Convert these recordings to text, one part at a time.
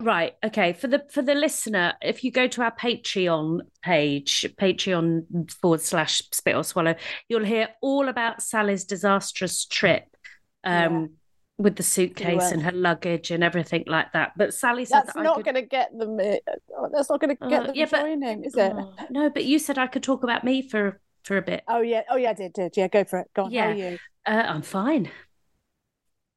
Right. Okay. For the for the listener, if you go to our Patreon page, Patreon forward slash spit or swallow, you'll hear all about Sally's disastrous trip. Um Yeah. with the suitcase and her luggage and everything like that. But Sally said That's that not could... going to get them. uh, That's not going to get Uh, them yeah, but- joining, is it? Oh, no, but you said I could talk about me for for a bit. Oh yeah. Oh yeah. I did. Did yeah. Go for it. Go on. How are Yeah. you? Uh, I'm fine.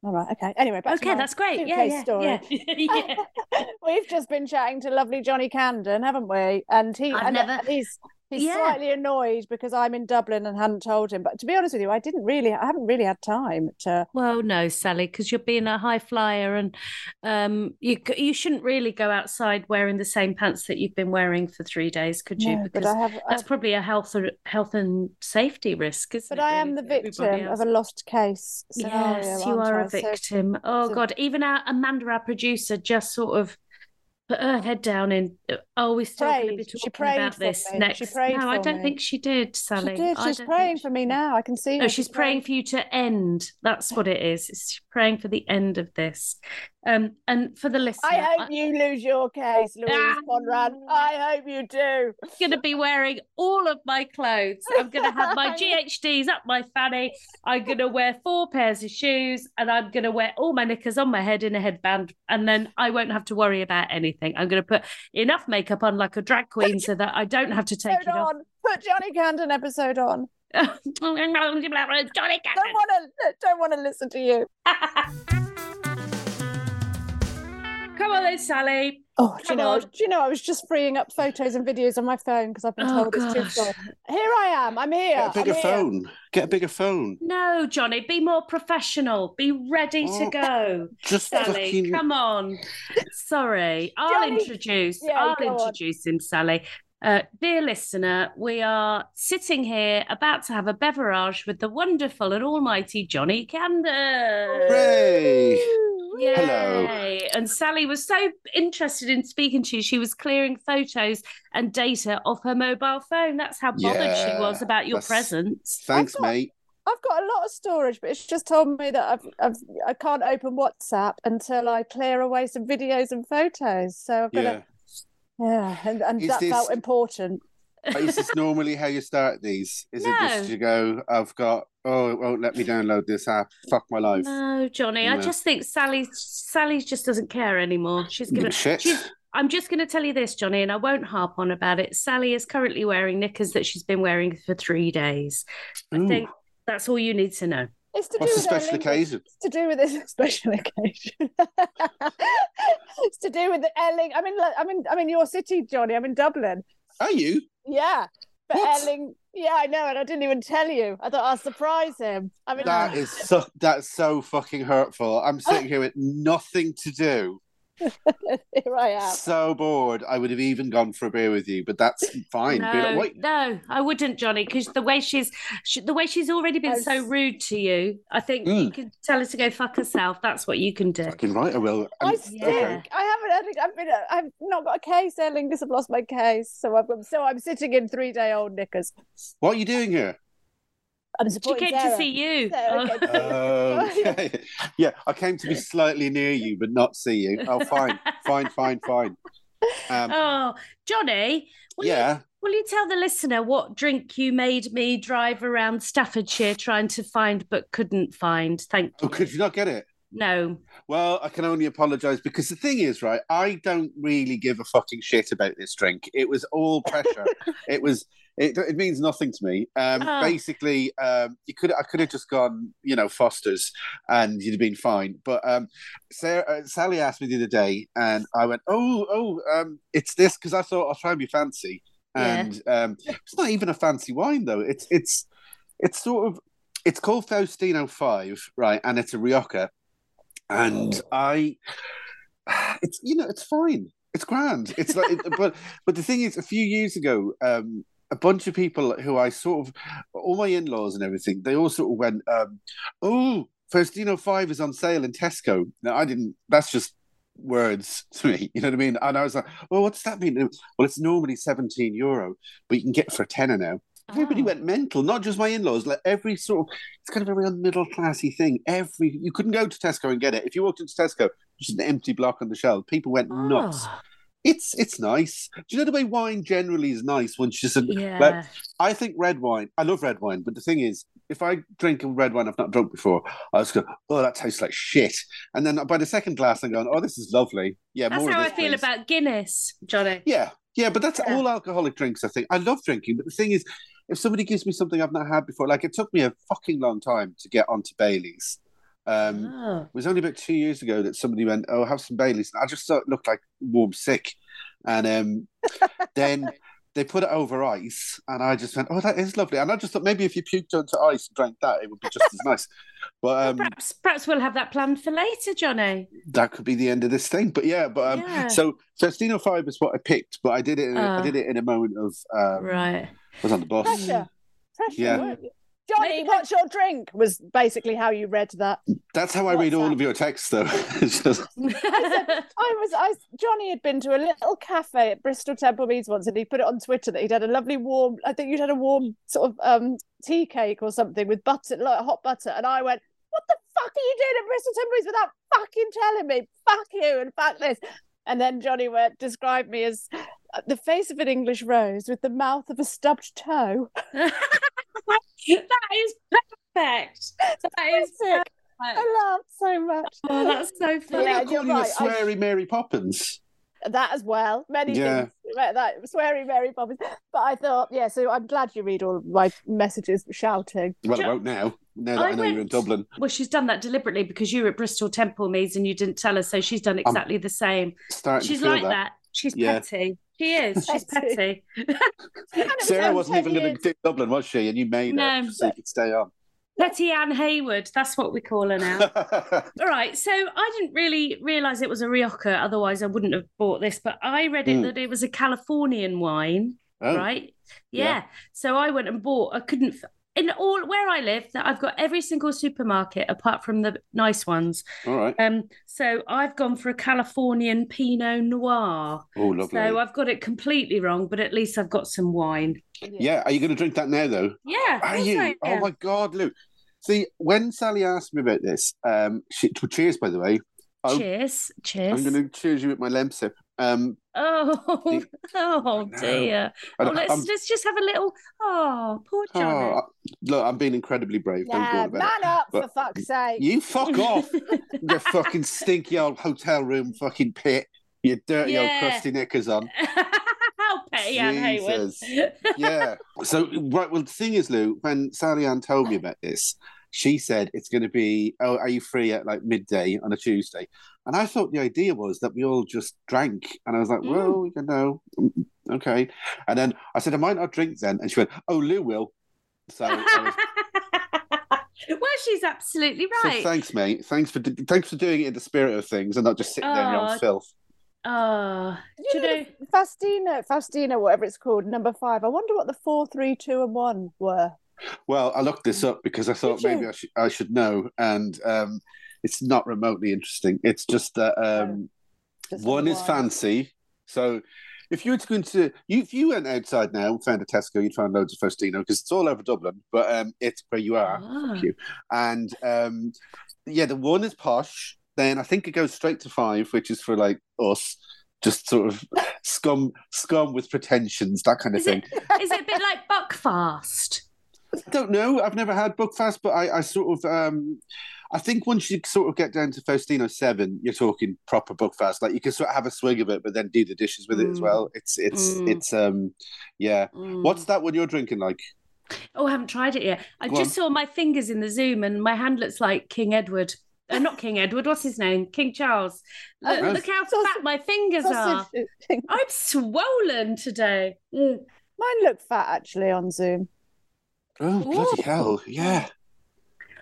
All right. Okay. Anyway, okay, my that's great. Yeah, yeah, story. yeah. yeah. We've just been chatting to lovely Johnny Candon, haven't we? And he I've and, never- and he's he's Yeah. slightly annoyed because I'm in Dublin and hadn't told him. But to be honest with you, I didn't really I haven't really had time to Well, no, Sally, because you're being a high flyer, and um, you you shouldn't really go outside wearing the same pants that you've been wearing for three days, could you? No, but Because have that's I've- probably a health health and safety risk, isn't but it? I am really, the victim of a lost case scenario. Yes, you are I? a So- victim. oh so- God, even our Amanda, our producer, just sort of put her head down in. Oh, we're still going to be talking about this me. next. No, I don't me. think she did, Sally. She did. She's praying for me now. I can see No, she's praying for you to end. That's what it is. She's praying for the end of this. Um, and for the listener, I hope you lose your case, Louise Ah. Conran. I hope you do. I'm going to be wearing all of my clothes. I'm going to have my GHDs up my fanny. I'm going to wear four pairs of shoes and I'm going to wear all my knickers on my head in a headband. And then I won't have to worry about anything. I'm going to put enough makeup on like a drag queen so that I don't have to take it off. Put Johnny Candon episode on. Johnny Don't want to. Don't want to listen to you. Come on then, Sally. Oh, do you know? Do you know? I was just freeing up photos and videos on my phone because I've been Oh, told it's too gosh. full. Here I am. I'm here. Get a bigger I'm here. phone. Get a bigger phone. No, Johnny, be more professional. Be ready to Oh, go. Just Sally, fucking. come on. Sorry, I'll Johnny- introduce. Yeah, I'll go on. introduce him, Sally. Uh, dear listener, we are sitting here about to have a beverage with the wonderful and almighty Johnny Candon. Hooray! Yay. Hello. And Sally was so interested in speaking to you, she was clearing photos and data off her mobile phone. That's how bothered she was about your presence. Thanks, I've got- mate. I've got a lot of storage, but it's just told me that I've, I've I can't open WhatsApp until I clear away some videos and photos. So I've got Yeah. to, yeah, and, and that this- felt important. Is this normally how you start these? Is it just No. you go, I've got, oh, it won't let me download this app. Fuck my life. No, Johnny. I just think Sally Sally just doesn't care anymore. She's gonna Shit. she's I'm just going to tell you this, Johnny, and I won't harp on about it. Sally is currently wearing knickers that she's been wearing for three days. I Ooh. think that's all you need to know. It's to What's do with her special occasion? It's to do with this special occasion. it's to do with the Erling. I'm in. I'm in. I'm in your city, Johnny. I'm in Dublin. Are you? Yeah, but What? Erling. Yeah, I know, and I didn't even tell you. I thought I'll surprise him. I mean, That is so. That's so fucking hurtful. I'm oh. sitting here with nothing to do. here I am. So bored. I would have even gone for a beer with you, but that's fine. Be like, No, no, I wouldn't, Johnny, because the way she's she, the way she's already been I so s- rude to you. I think you Mm. can tell her to go fuck herself. That's what you can do. Fucking right, I will. I Um, stink. Yeah. I haven't had. I've been. I've not got a case. Aer Lingus have lost my case, so I've. So I'm sitting in three day old knickers. What are you doing here? I'm She supporting came to Sarah. see you. Sarah Oh. Okay. yeah, I came to be slightly near you, but not see you. Oh, fine, fine, fine, fine. Um, Oh, Johnny, will, you, yeah. will you tell the listener what drink you made me drive around Staffordshire trying to find but couldn't find? Thank you. Oh, could you not get it? No. Well, I can only apologise because the thing is, right, I don't really give a fucking shit about this drink. It was all pressure. it was It, it means nothing to me. Um, Oh. Basically, um, you could I could have just gone, you know, Foster's, and you'd have been fine. But um, Sarah, uh, Sally asked me the other day, and I went, "Oh, oh, um, it's this," because I thought I'll try and be fancy, Yeah. and um, it's not even a fancy wine though. It's it's it's sort of it's called Faustino Five, right? And it's a Rioja, and I, it's you know, it's fine. It's grand. It's like, it- but but the thing is, a few years ago, um, a bunch of people who I sort of, all my in laws and everything, they all sort of went, um, "Oh, Faustino Five is on sale in Tesco." Now I didn't. That's just words to me. You know what I mean? And I was like, "Well, what's that mean?" Well, it's normally seventeen euro, but you can get it for a tenner now. Everybody Oh. went mental, not just my in-laws. Like every sort of, it's kind of a real middle classy thing. Every you couldn't go to Tesco and get it. If you walked into Tesco, just an empty block on the shelf. People went nuts. It's it's nice. Do you know the way wine generally is nice when it's just yeah. like I think red wine. I love red wine, but the thing is, if I drink a red wine I've not drunk before, I just go, "Oh, that tastes like shit," and then by the second glass, I'm going, "Oh, this is lovely." Yeah, That's how I feel about Guinness, Johnny. Yeah, yeah, but that's Yeah. all alcoholic drinks. I think I love drinking, but the thing is, if somebody gives me something I've not had before, like it took me a fucking long time to get onto Bailey's. Um, Oh. It was only about two years ago that somebody went, "Oh, have some Baileys." And I just thought it looked like warm sick, and um, then they put it over ice, and I just went, "Oh, that is lovely." And I just thought maybe if you puked onto ice and drank that, it would be just as nice. But um, perhaps, perhaps we'll have that planned for later, Johnny. that could be the end of this thing. But yeah, but um, Yeah. so Faustino Five is what I picked, but I did it. In, I Uh. did it in a moment of um, Right. I was on the bus. Pressure. Pressure. Yeah. Weren't you? Johnny, Maybe- what's your drink? Was basically how you read that. That's how I read all WhatsApp. of your texts, though. It's just- I was, I Johnny had been to a little cafe at Bristol Temple Meads once, and he put it on Twitter that he'd had a lovely warm. I think you'd had a warm sort of um tea cake or something with butter, like hot butter, and I went, "What the fuck are you doing at Bristol Temple Meads without fucking telling me? Fuck you and fuck this." And then Johnny went described me as uh, the face of an English rose with the mouth of a stubbed toe. that is perfect. That is Sick. perfect. I laughed so much. Oh, that's so funny. Yeah, are you you're calling her right, I- Mary Poppins? that as well. Many Yeah. things. Right, That sweary Mary Poppins. But I thought, yeah, so I'm glad you read all of my messages shouting. Well, I won't now. Now that I I, know you're in Dublin. Well, she's done that deliberately because you were at Bristol Temple Meads and you didn't tell us, so she's done exactly the same. Starting She's to feel like that. She's Yeah. petty. She is. She's Petty. petty. Was Sarah wasn't even going to do Dublin, was she? And you made No. her so you could stay on. petty Anne Hayward. That's what we call her now. All right, so I didn't really realize it was a Rioja, otherwise I wouldn't have bought this. But I read it Mm. that it was a Californian wine, oh, right? Yeah. Yeah. So I went and bought. I couldn't f- in all where I live. That I've got every single supermarket apart from the nice ones. all right. Um, so I've gone for a Californian Pinot Noir. Oh, lovely. So I've got it completely wrong, but at least I've got some wine. yeah, are you going to drink that now, though? Yeah. Are course you? I Oh my God, Lou. See, when Sally asked me about this, um, she, cheers, by the way. Oh, Cheers. Cheers. I'm going to cheers you with my lemsip. Um, Oh, The- oh dear. Oh, let's I'm- let's just have a little. Oh, poor Johnny. oh, look, I'm being incredibly brave. Don't Yeah, go about it. man up for fuck's sake. You fuck off. the fucking stinky old hotel room fucking pit. You dirty old crusty knickers on. How petty Anne Hayward. Jesus. Yeah. So right, well, the thing is, Lou, when Sally Ann told me about this, she said it's going to be, oh, are you free at like midday on a Tuesday? And I thought the idea was that we all just drank, and I was like, Mm. well, you know, mm, okay. And then I said I might not drink then, and she went, oh, Lou will. So, I was, well, she's absolutely so right. thanks, mate. Thanks for thanks for doing it in the spirit of things and not just sitting there in your Oh, own filth. oh, Do do you know, the Faustina, Faustina, whatever it's called, number five. I wonder what the four, three, two, and one were. Well, I looked this up because I thought maybe I should I should know, and um, it's not remotely interesting. It's just that um, Just one is fancy. So if you were to go into you, if you went outside now and found a Tesco, you'd find loads of Faustino because it's all over Dublin, but um, it's where you are. Ah. Thank you. And um, yeah, the one is posh. Then I think it goes straight to five, which is for like us, just sort of scum, scum with pretensions, that kind of Is thing. it is it a bit like Buckfast? I don't know. I've never had Buckfast, but I, I sort of um, I think once you sort of get down to Faustino seven, you're talking proper Buckfast. Like you can sort of have a swig of it, but then do the dishes with it as Mm. well. It's it's Mm. it's um yeah. Mm. What's that one you're drinking like? Oh, I haven't tried it yet. I Go just saw my fingers in the Zoom and my hand looks like King Edward. Uh, not King Edward, what's his name? King Charles. Look, Oh, look how sausage- fat my fingers are. Sausage. I'm swollen today. Mm. Mine look fat actually on Zoom. Oh bloody Ooh. hell! Yeah.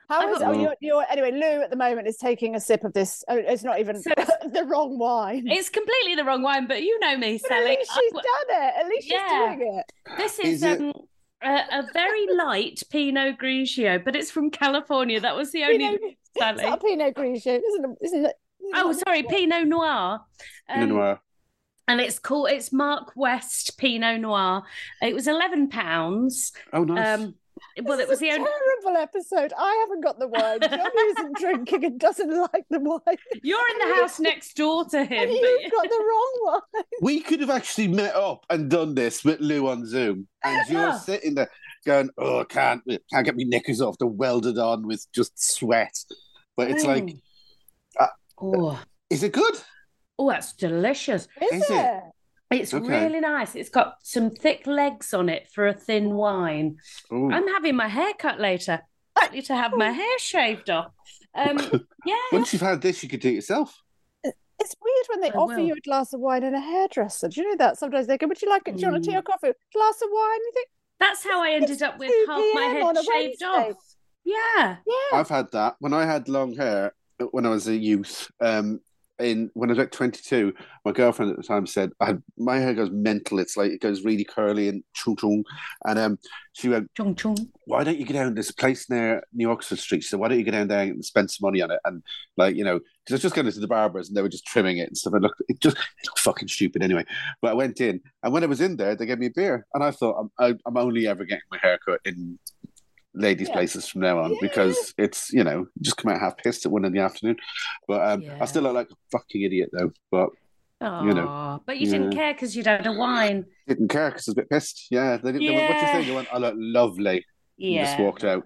How I is? got- Oh, you're, you're anyway. Lou at the moment is taking a sip of this. Oh, it's not even So the wrong wine. It's completely the wrong wine, but you know me, But at Sally. least she's done it. At least she's Yeah. doing it. This is, Is it- um, a, a very light Pinot Grigio, but it's from California. That was the only Pinot, it's Sally. not a Pinot Grigio, isn't it? Isn't it? Oh, sorry, Pinot Noir. Pinot Um, Noir. and it's called it's Mark West Pinot Noir. It was eleven pounds. Oh nice. Um, well, it was is the a only. terrible episode. I haven't got the wine. Johnny isn't drinking and doesn't like the wine. You're in the house next door to him. And you've got the wrong one. we could have actually met up and done this with Lou on Zoom, and you're sitting there going, "Oh, can't, can't get my knickers off. They're welded on with just sweat." But it's like, Mm. uh, oh, is it good? oh, that's delicious. Is, Is it? it? It's Okay. really nice. It's got some thick legs on it for a thin wine. Ooh. I'm having my hair cut later. I need to have my hair shaved off. Um, yeah. Once you've had this, you could do it yourself. It's weird when they I offer will. you a glass of wine and a hairdresser. Do you know that? Sometimes they go, Would you like it? Do you want a tea Mm. or coffee? Glass of wine? You think, That's how I ended up with half my PM head on shaved Wednesday. off. Yeah. yeah. I've had that when I had long hair when I was a youth. Um, in when I was like 22, my girlfriend at the time said, I had, "My hair goes mental. It's like it goes really curly and chung chung." And um, she went, Chung chung. why don't you go down? There's a place near New Oxford Street. So why don't you go down there and spend some money on it? And like, you know, because I was just going to the barbers and they were just trimming it and stuff. And looked, it just it looked fucking stupid anyway. But I went in, and when I was in there, they gave me a beer, and I thought, I'm, I, I'm only ever getting my hair cut in ladies' Yeah. places from now on Yeah. because it's you know just come out half pissed at one in the afternoon. But um, Yeah. I still look like a fucking idiot though. But Oh, know. but you didn't care because you'd had a wine. didn't care because I was a bit pissed. Yeah, they didn't. They went, what do you Yeah. think? I went, I look lovely. And Yeah. just walked out.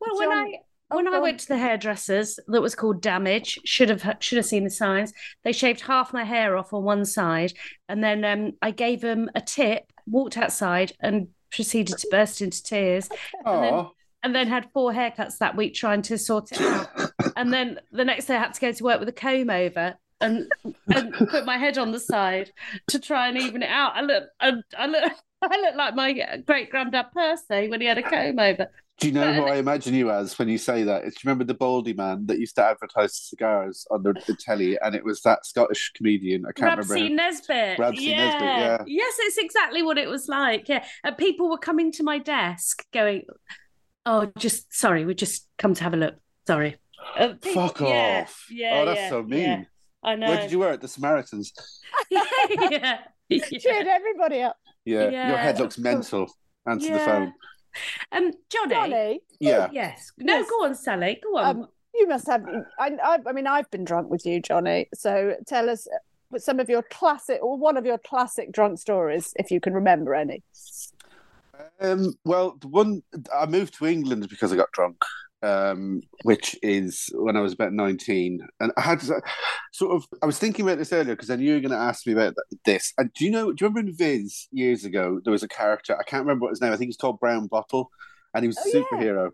Well, when John- I Oh, when I went to the hairdressers, that was called Damage. Should have should have seen the signs. They shaved half my hair off on one side, and then um, I gave them a tip, walked outside, and proceeded to burst into tears. And then- Oh, And then had four haircuts that week trying to sort it out. and then the next day I had to go to work with a comb over and and put my head on the side to try and even it out. I look I, I look I look like my great granddad Percy when he had a comb over. Do you know who I imagine you as when you say that? It's remember the baldy man that used to advertise cigars on the, the telly, and it was that Scottish comedian. I can't Rab C. remember. Nesbitt. Rab C. yeah. Nesbitt, yeah. Yes, it's exactly what it was like. Yeah. And people were coming to my desk going, Oh, just sorry, we just come to have a look. Sorry. Uh, people- Fuck yeah, off! Yeah, oh, that's yeah, so mean. yeah. I know. Where did you wear it? The Samaritans. yeah. Cheered yeah. everybody up. Yeah, your head looks mental. Answer the phone. Um, Johnny. Johnny, Yeah. Yes. No, Yes. go on, Sally. Go on. um, you must have. I, I, I mean, I've been drunk with you, Johnny. So tell us uh, some of your classic, or one of your classic drunk stories, if you can remember any. Um, well, the one I moved to England because I got drunk, um, which is when I was about nineteen, and I had to- sort of. I was thinking about this earlier because I knew you were going to ask me about this. And do you know? Do you remember in Viz years ago there was a character I can't remember what his name. I think he's called Brown Bottle, and he was a Oh, yeah.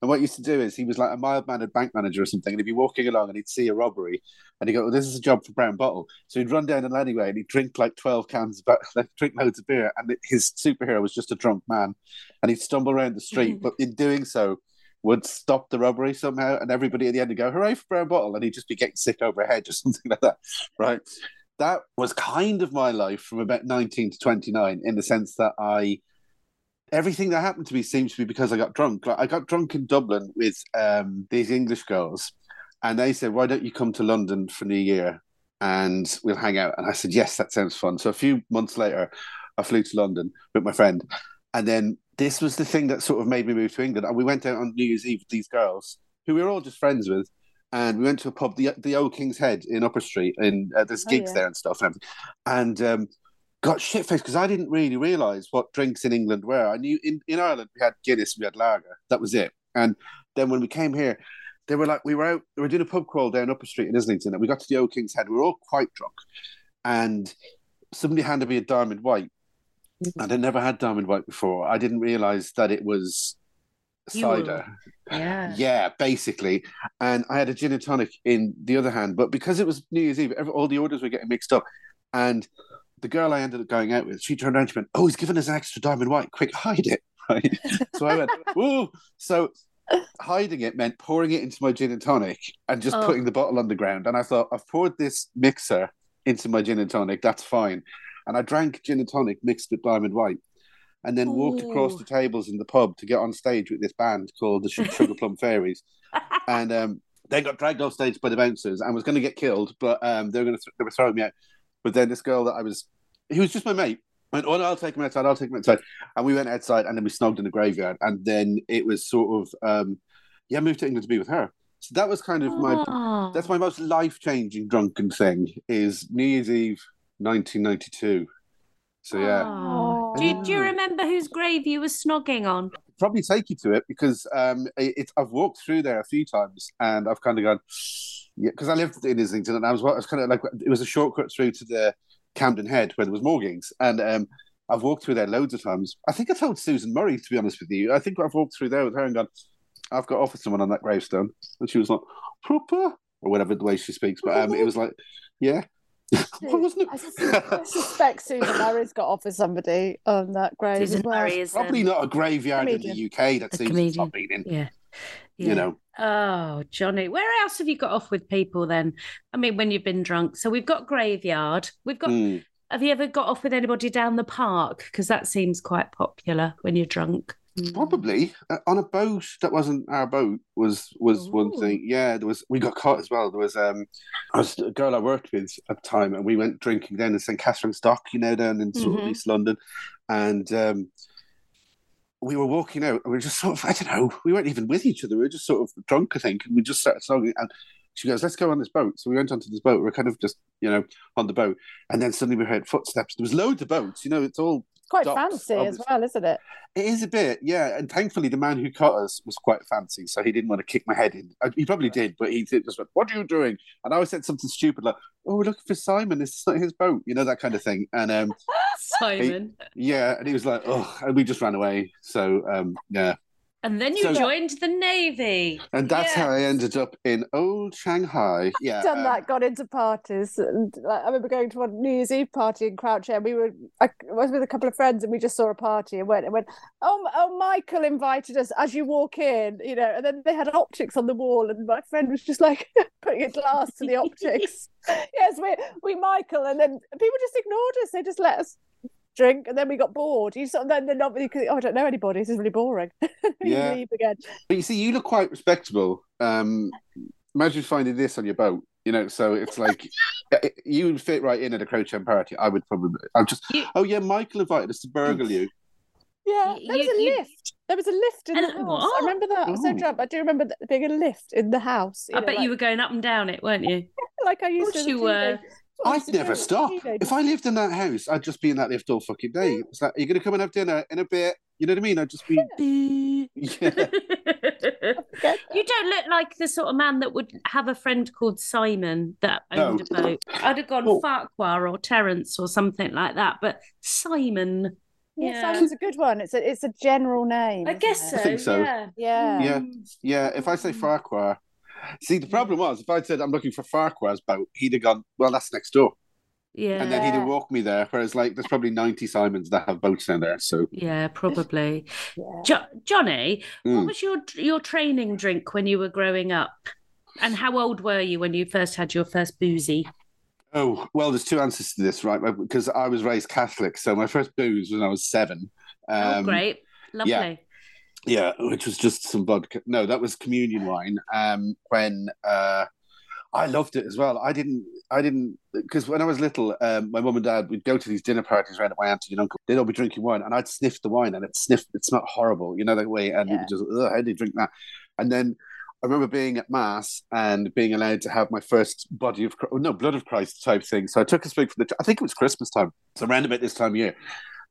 And what he used to do is he was like a mild mannered bank manager or something, and he'd be walking along and he'd see a robbery, and he'd go, well, "This is a job for Brown Bottle." So he'd run down an alleyway and he'd drink like twelve cans, of, like drink loads of beer, and his superhero was just a drunk man, and he'd stumble around the street, but in doing so, would stop the robbery somehow, and everybody at the end would go, "Hooray for Brown Bottle!" and he'd just be getting sick over a hedge or something like that, right? That was kind of my life from about nineteen to twenty nine, in the sense that I everything that happened to me seems to be because I got drunk. Like I got drunk in Dublin with um, these English girls, and they said, "Why don't you come to London for New Year and we'll hang out?" And I said, "Yes, that sounds fun." So a few months later, I flew to London with my friend, and then this was the thing that sort of made me move to England. And we went out on New Year's Eve with these girls who we were all just friends with. And we went to a pub, the the Old King's Head in Upper Street, and uh, there's Oh, gigs yeah. there and stuff. And, everything. and um, got shit faced because I didn't really realise what drinks in England were. I knew in, in Ireland we had Guinness, we had lager, that was it. And then when we came here, they were like, we were out, we were doing a pub crawl down Upper Street in Islington, and we got to the Old King's Head. We were all quite drunk, and somebody handed me a Diamond White, mm-hmm. and I never had Diamond White before. I didn't realize that it was cider. Yeah. Yeah, basically. And I had a gin and tonic in the other hand, but because it was New Year's Eve, all the orders were getting mixed up. And the girl I ended up going out with, she turned around and she went, "Oh, he's given us an extra diamond white. Quick, hide it!" Right. so I went, "Whoa!" So hiding it meant pouring it into my gin and tonic and just Oh. putting the bottle on the ground. And I thought, I've poured this mixer into my gin and tonic. That's fine. And I drank gin and tonic mixed with diamond white. And then walked across the tables in the pub to get on stage with this band called the Sugar Plum Fairies and um, they got dragged off stage by the bouncers and was going to get killed, but um, they were going to th- they were throwing me out. But then this girl that I was, he was just my mate. Went, oh, no, I'll take him outside. I'll take him outside. And we went outside, and then we snogged in the graveyard. And then it was sort of, um, yeah, I moved to England to be with her. So that was kind of my, that's my most life changing drunken thing. Is New Year's Eve, nineteen ninety two. So yeah. Do, you, do you remember whose grave you were snogging on? probably take you to it because um, it, it, I've walked through there a few times and I've kind of gone, yeah, because I lived in Islington and I was, I was kind of like, it was a shortcut through to the Camden Head where there was Morgings. And um, I've walked through there loads of times. I think I told Susan Murray, to be honest with you. I think I've walked through there with her and gone, I've got off with someone on that gravestone. And she was like, proper, or whatever the way she speaks. But um, it was like, yeah. what wasn't I, it? sus- I suspect Susan Murray's got off with somebody on that grave Susan as well. Murray is Probably um, not a graveyard in the UK that A Susan's comedian. not been in. Yeah. You know, Oh, Johnny, where else have you got off with people then? I mean, when you've been drunk. So we've got graveyard. We've got. Mm. Have you ever got off with anybody down the park? Because that seems quite popular when you're drunk. Mm. Probably uh, on a boat that wasn't our boat was was one thing. Yeah, there was. We got caught as well. There was um, I was a girl I worked with at the time, and we went drinking down in St Catherine's Dock, you know, down in sort of Mhm. East London, and um, we were walking out, and we were just sort of I don't know, we weren't even with each other. We were just sort of drunk, I think, and we just started snogging. And she goes, "Let's go on this boat." So we went onto this boat. We were kind of just you know on the boat, and then suddenly we heard footsteps. There was loads of boats. You know, it's all quite fancy as well, isn't it? it is a bit, yeah. And thankfully, the man who caught us was quite fancy, so he didn't want to kick my head in. Uh, He probably did, but he just went, "What are you doing?" And I always said something stupid like, "Oh, we're looking for Simon. It's not his boat," you know that kind of thing. And um, Simon. yeah, and he was like, "Oh," and we just ran away. So um, yeah, And then you So- joined the Navy. and that's how I ended up in old Shanghai. Yeah, Done um, that, Got into parties. And like, I remember going to one New Year's Eve party in Crouch End. We were, I was with a couple of friends and we just saw a party and went and went, oh, oh, Michael invited us as you walk in, you know, and then they had optics on the wall and my friend was just like putting a glass to the optics. yes, we, we Michael. And then people just ignored us. They just let us drink and then we got bored. You sort of, then, then not really, oh, I don't know anybody. This is really boring. You Yeah. leave again. But you see, you look quite respectable. Um, imagine finding this on your boat. You know, so it's like you would fit right in at a Crouch End party. I would probably. I'm just. You- Oh yeah, Michael invited us to burgle you. Yeah, Y- there was a you- lift. There was a lift in the house. what? I remember that. I was so drunk. I do remember there being a lift in the house. I know, bet like, you were going up and down it, weren't you? like I used course to. as a you were. Teenager. I I'd used to do never stop. If I lived in that house, I'd just be in that lift all fucking day. It's like, are you going to come and have dinner in a bit? You know what I mean? I'd just be. Yeah. Okay. You don't look like the sort of man that would have a friend called Simon that No. owned a boat. I'd have gone Oh. Farquhar or Terence or something like that, but Simon. Yeah, Yeah. Simon's a good one. It's a it's a general name. I guess it? so. I think so. Yeah. Yeah. Yeah. Mm. Yeah. If I say Farquhar. See, the problem was if I'd said I'm looking for Farquhar's boat, he'd have gone, well, that's next door. Yeah. And then he'd Yeah. have walked me there. Whereas, like, there's probably 90 Simons that have boats down there. So, Yeah, probably. Yeah. Jo- Johnny, what mm. was your your training drink when you were growing up? And how old were you when you first had your first boozy? oh, well, there's two answers to this, right? Because I was raised Catholic. So, my first booze was when I was seven. oh, Um, great. Lovely. Yeah, which was just some vodka. No, that was communion wine. Um, when uh, I loved it as well. I didn't, I didn't, because when I was little, um, my mum and dad would go to these dinner parties around at my auntie and uncle. They'd all be drinking wine, and I'd sniff the wine, and it sniffed. It smelled horrible, you know that way. And Yeah. just, how do you drink that? And then I remember being at mass and being allowed to have my first body of no blood of Christ type thing. So I took a swig for the. I think it was Christmas time, so around about this time of year,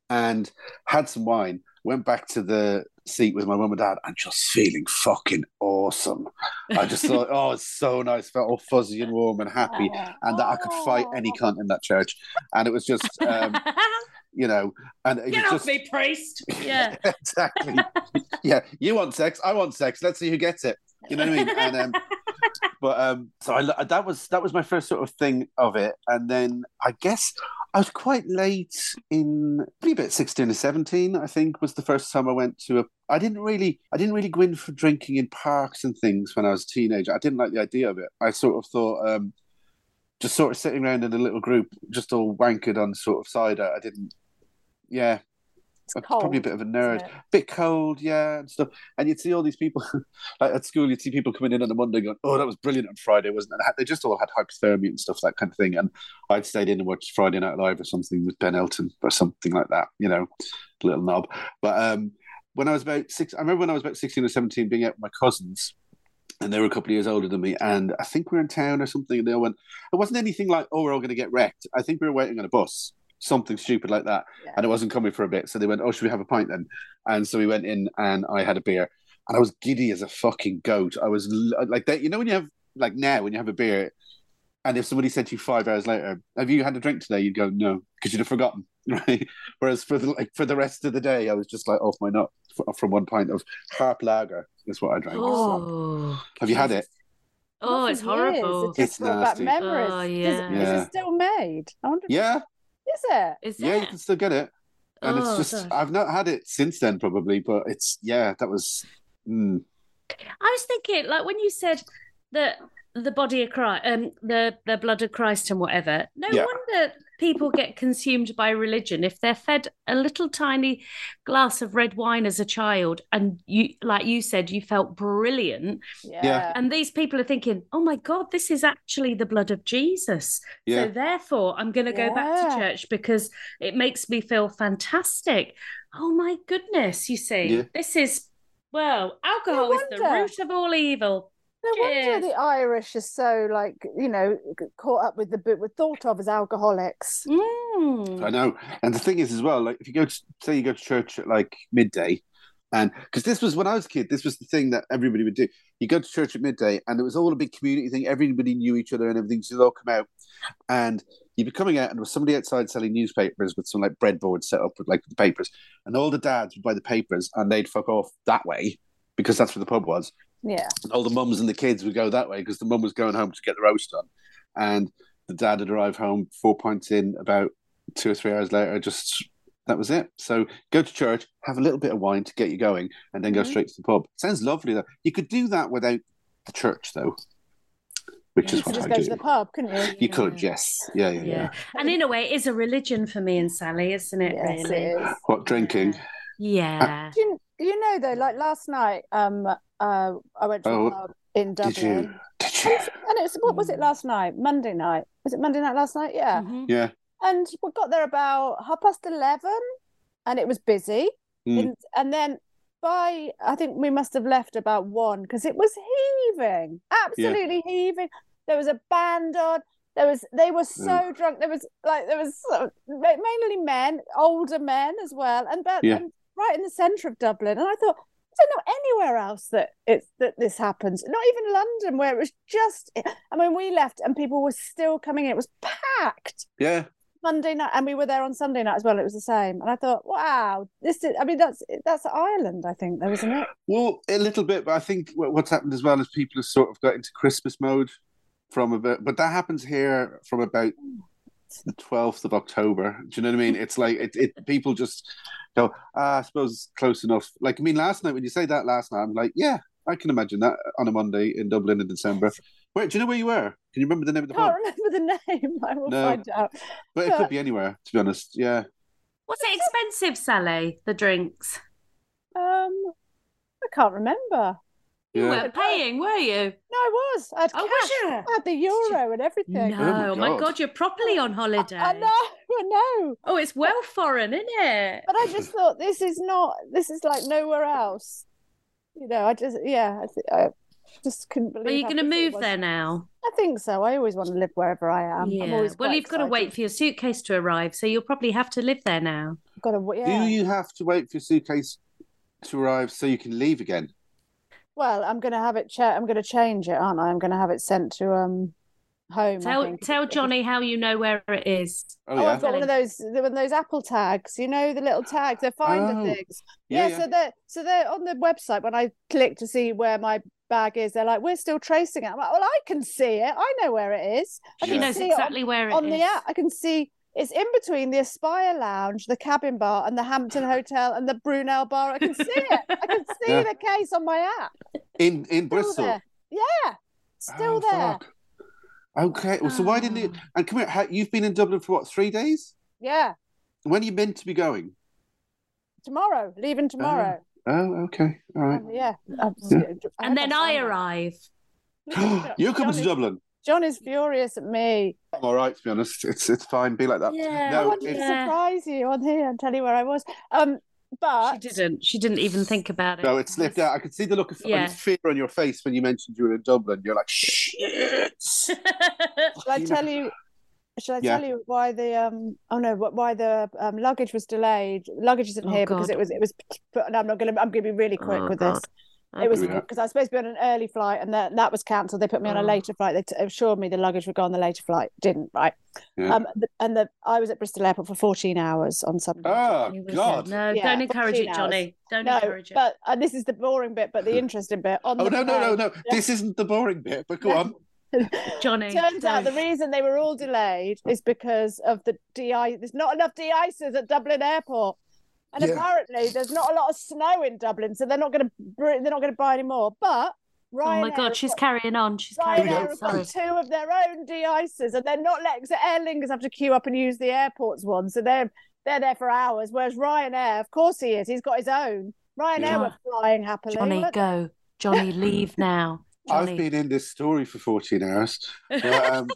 and had some wine. Went back to the seat with my mum and dad and just feeling fucking awesome. I just thought, oh, it's so nice. Felt all fuzzy and warm and happy, and that I could fight any cunt in that church. And it was just, um, you know, and it Get was off just me, priest. Yeah. exactly. yeah, you want sex, I want sex. Let's see who gets it. You know what I mean? And um, but um, so I that was that was my first sort of thing of it, and then I guess I was quite late in probably about sixteen or seventeen. I think was the first time I went to a. I didn't really I didn't really go in for drinking in parks and things when I was a teenager. I didn't like the idea of it. I sort of thought. Um, just sort of sitting around in a little group, just all wankered on sort of cider. I didn't, yeah, It's cold, probably a bit of a nerd. it? Bit cold, yeah, and stuff. And you'd see all these people, like at school, you'd see people coming in on a Monday going, "Oh, that was brilliant on Friday, wasn't it?" They just all had hypothermia and stuff, that kind of thing. And I'd stayed in and watched Friday Night Live or something with Ben Elton or something like that, you know, little knob. But um, when I was about six, I remember when I was about sixteen or seventeen, being out with my cousins. And they were a couple of years older than me, and I think we were in town or something. And they all went, it wasn't anything like, "Oh, we're all going to get wrecked." I think we were waiting on a bus, something stupid like that Yeah. and it wasn't coming for a bit. So they went, "Oh, should we have a pint then?" And so we went in, and I had a beer, and I was giddy as a fucking goat. I was like that. You know when you have like now when you have a beer, and if somebody said to you five hours later, "Have you had a drink today?" You'd go, "No," because you'd have forgotten, right? Whereas for the like for the rest of the day, I was just like off my nut from one pint of Harp Lager. Is what I drank. Oh, have you had it? oh, it's horrible. It It's brought back nasty. memories. Oh, Is- yeah. Is, it still made? I wonder. Yeah, Is it? Is yeah, you can still get it, and Oh, it's just gosh. I've not had it since then, probably, but it's yeah, that was. Mm, I was thinking, like when you said that the body of Christ, um, the the blood of Christ, and whatever. No Yeah. wonder people get consumed by religion if they're fed a little tiny glass of red wine as a child, and you, like you said, you felt brilliant. Yeah. And these people are thinking, "Oh my God, this is actually the blood of Jesus." yeah. So therefore, I'm going to go back to church because it makes me feel fantastic. Oh my goodness, you see, Yeah. this is well, alcohol is the root of all evil. No Cheers. wonder the Irish are so like you know caught up with the book, were thought of as alcoholics. Mm. I know. And the thing is, as well, like if you go to say you go to church at like midday, and because this was when I was a kid, this was the thing that everybody would do. You go to church at midday, and it was all a big community thing. Everybody knew each other and everything. So they'd all come out, and you'd be coming out, and there was somebody outside selling newspapers with some like breadboards set up with like the papers, and all the dads would buy the papers, and they'd fuck off that way because that's where the pub was. Yeah, And all the mums and the kids would go that way because the mum was going home to get the roast done, and the dad would arrive home four pints in about two or three hours later. Just that was it. So go to church, have a little bit of wine to get you going, and then go Mhm. straight to the pub. Sounds lovely though. You could do that without the church though, which you is could what just I go do. to the pub, couldn't you? You could, yes, yeah, yeah, yeah. Yeah. And in a way, it is a religion for me and Sally, isn't it? Yes, really? it is. What drinking? Yeah. Do you, you know though, like last night, um, uh, I went to Oh, a pub in Dublin. Did you? Did And you? it's, and it's what was it last night? Monday night. Was it Monday night last night? Yeah. Mhm. Yeah. And we got there about half past eleven, and it was busy. Mm. And, and then by I think we must have left about one because it was heaving, absolutely heaving. There was a band on. There was they were so drunk. There was like there was so, mainly men, older men as well, and, but, Yeah. and right in the centre of Dublin. And I thought I don't know anywhere else that it's that this happens. Not even London, where it was just. I mean, we left and people were still coming in. It was packed. Yeah. Monday night, and we were there on Sunday night as well. It was the same, and I thought, wow, this is. I mean, that's that's Ireland, I think, though, isn't it? Well, a little bit, but I think what's happened as well is people have sort of got into Christmas mode from about, but that happens here from about the twelfth of October. Do you know what I mean? It's like it, it people just go, ah, I suppose it's close enough. Like I mean, last night when you say that last night, I'm like, yeah, I can imagine that on a Monday in Dublin in December. Where do you know where you were? Can you remember the name of the Can't pub? remember the name. I will No. find out. But it could be anywhere, to be honest. Yeah. Was it expensive, Sally? The drinks? Um, I can't remember. You Yeah. weren't paying, were you? No, I was. I had Oh, cash. was you? I had the euro and everything. No, oh my oh my God. God, you're properly on holiday. I know, I know. Oh, it's well foreign, isn't it? But I just thought this is not. This is like nowhere else. You know, I just yeah. I, th- I just couldn't believe. Are you going to move there now? I think so. I always want to live wherever I am. I'm yeah. always Well, you've got to wait for your suitcase to arrive, so you'll probably have to live there now. Got to yeah. Do you have to wait for your suitcase to arrive so you can leave again? Well, I'm going to have it. Cha- I'm going to change it, aren't I? I'm going to have it sent to um home. Tell tell Johnny how you know where it is. Oh, Oh. I've got one of those one of those Apple tags, you know, the little tags, they're finder Oh, things. yeah, Yeah, yeah. so they're so they're on the website when I click to see where my bag is, they're like, We're still tracing it. I'm like, Well, I can see it. I know where it is. I She can Yeah. knows see it on- exactly where it is. on the app. I can see it's in between the Aspire Lounge, the Cabin Bar, and the Hampton Hotel and the Brunel Bar. I can see it. I can see Yeah. the case on my app. In in Still Bristol. there. Yeah. Still Oh, there. fuck. Okay. Well, so why didn't you? Ah. And come here. How, you've been in Dublin for what? Three days? Yeah. When are you meant to be going? Tomorrow. Leaving tomorrow. Oh, okay. All right. Um, yeah. Yeah. And then I'm I fine. arrive. You're coming to Dublin. John is furious at me. I'm all right, to be honest. It's it's fine. Be like that. Yeah. I No, wanted to it's- Yeah. surprise you on here and tell you where I was. Um, but She didn't. She didn't even think about it. No, it slipped out. I could see the look of Yeah. fear on your face when you mentioned you were in Dublin. You're like, shit. shall I tell you? Shall I Yeah. tell you why the um? Oh no, why the um, luggage was delayed? Luggage isn't Oh, here because it was it was. Put, and I'm not gonna. I'm gonna be really quick Oh, with God. this. It was Yeah. because I was supposed to be on an early flight and that that was cancelled. They put me on a Oh. later flight. They t- assured me the luggage would go on the later flight. Didn't right. Yeah. Um, th- and the I was at Bristol Airport for 14 hours on Sunday. Oh, He was- God. No, Yeah, don't encourage it, Johnny. Don't no, encourage it. but and this is the boring bit, but the interesting bit on Oh, the no, no, no, plane- no. This isn't the boring bit, but go on. Johnny. Turns out the reason they were all delayed is because of the de There's not enough de-icers at Dublin Airport, and Yeah. apparently there's not a lot of snow in Dublin, so they're not going to they're not going to buy any more. But Oh my God, have she's got- carrying on. She's carrying Ryanair on. have Sorry. got two of their own de-icers, and they're not letting so Aer Lingus have to queue up and use the airport's one, so they're they're there for hours. Whereas Ryanair, of course, he is. He's got his own. Ryanair Yeah. were flying happily. Johnny, weren't go. Johnny, leave now. Johnny. I've been in this story for 14 hours. But, um,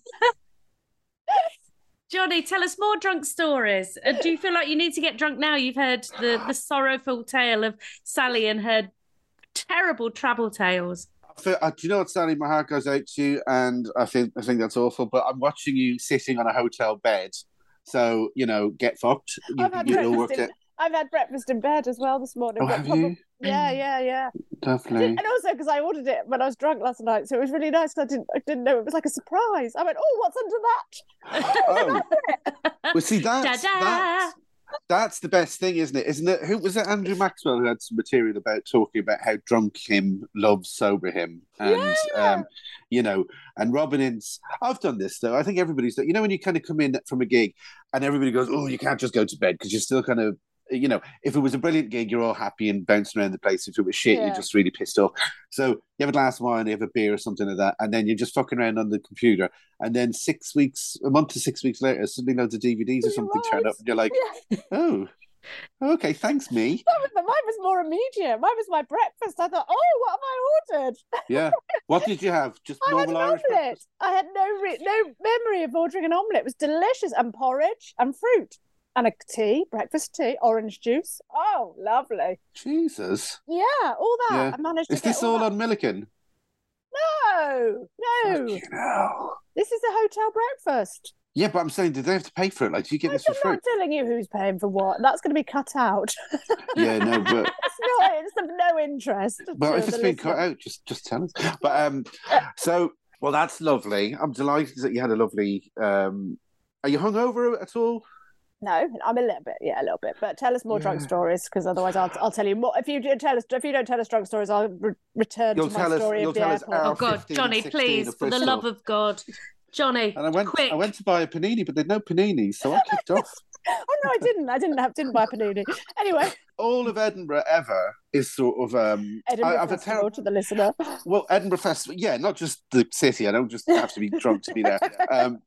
Johnny, tell us more drunk stories. Uh, do you feel like you need to get drunk now? You've heard the, the sorrowful tale of Sally and her terrible travel tales. I feel- uh, do you know what, Sally? My heart goes out to you, and I think I think that's awful. But I'm watching you sitting on a hotel bed, so you know, get fucked. You, I've had you, will breakfast in, it. I've had breakfast in bed as well this morning. Oh, have probably- you? Yeah, yeah, yeah. Lovely. And also because I ordered it when I was drunk last night, so it was really nice. 'cause I didn't, I didn't know it was like a surprise. I went, "Oh, what's under that?" Oh, well, see, that's, Da-da. that's, that's the best thing, isn't it? Isn't it? Who was it? Andrew Maxwell who had some material about talking about how drunk him loves sober him, and Yeah. um, you know, and Robin Ince. I've done this though. I think everybody's done. You know, when you kind of come in from a gig, and everybody goes, "Oh, you can't just go to bed because you're still kind of." You know, if it was a brilliant gig, you're all happy and bouncing around the place. If it was shit, Yeah. you're just really pissed off. So you have a glass of wine, you have a beer or something like that, and then you're just fucking around on the computer. And then six weeks, a month to six weeks later, suddenly loads of DVDs or something turn up, and you're like, Yeah. oh, okay, thanks, me. Was- mine was more immediate. Mine was my breakfast. I thought, "Oh, what have I ordered?" Yeah. What did you have? Just I had an Irish omelette. breakfast? I had no re- no memory of ordering an omelette. It was delicious and porridge and fruit and a tea, breakfast tea, orange juice. Oh, lovely. Jesus. Yeah, all that. Yeah. I managed to Is get this all that. on Milliken? No, no. This is a hotel breakfast. Yeah, but I'm saying, did they have to pay for it? Like, do you get I'm this for free? I'm not telling you who's paying for what. That's going to be cut out. Yeah, no, but It's not. It's of no interest. But to if it's been cut out, just just tell us. But um, so well, that's lovely. I'm delighted that you had a lovely. Um, are you hungover at all? No, I'm a little bit. Yeah, a little bit. But tell us more drunk stories, because otherwise, I'll I'll tell you more. If you do tell us, if you don't tell us drunk stories, I'll re- return You'll to my us- story you'll of the tell us airport. Oh God, 15 Johnny, please, for the love of God, Johnny, And I went. quick. I went to buy a panini, but there'd no panini, so I kicked off. Oh no, I didn't. I didn't have didn't buy panini. Anyway, All of Edinburgh ever is sort of. Um, Edinburgh I, I've a Festival terrible. to the listener. Well, Edinburgh Festival, yeah, not just the city. I don't just have to be drunk to be there. Um,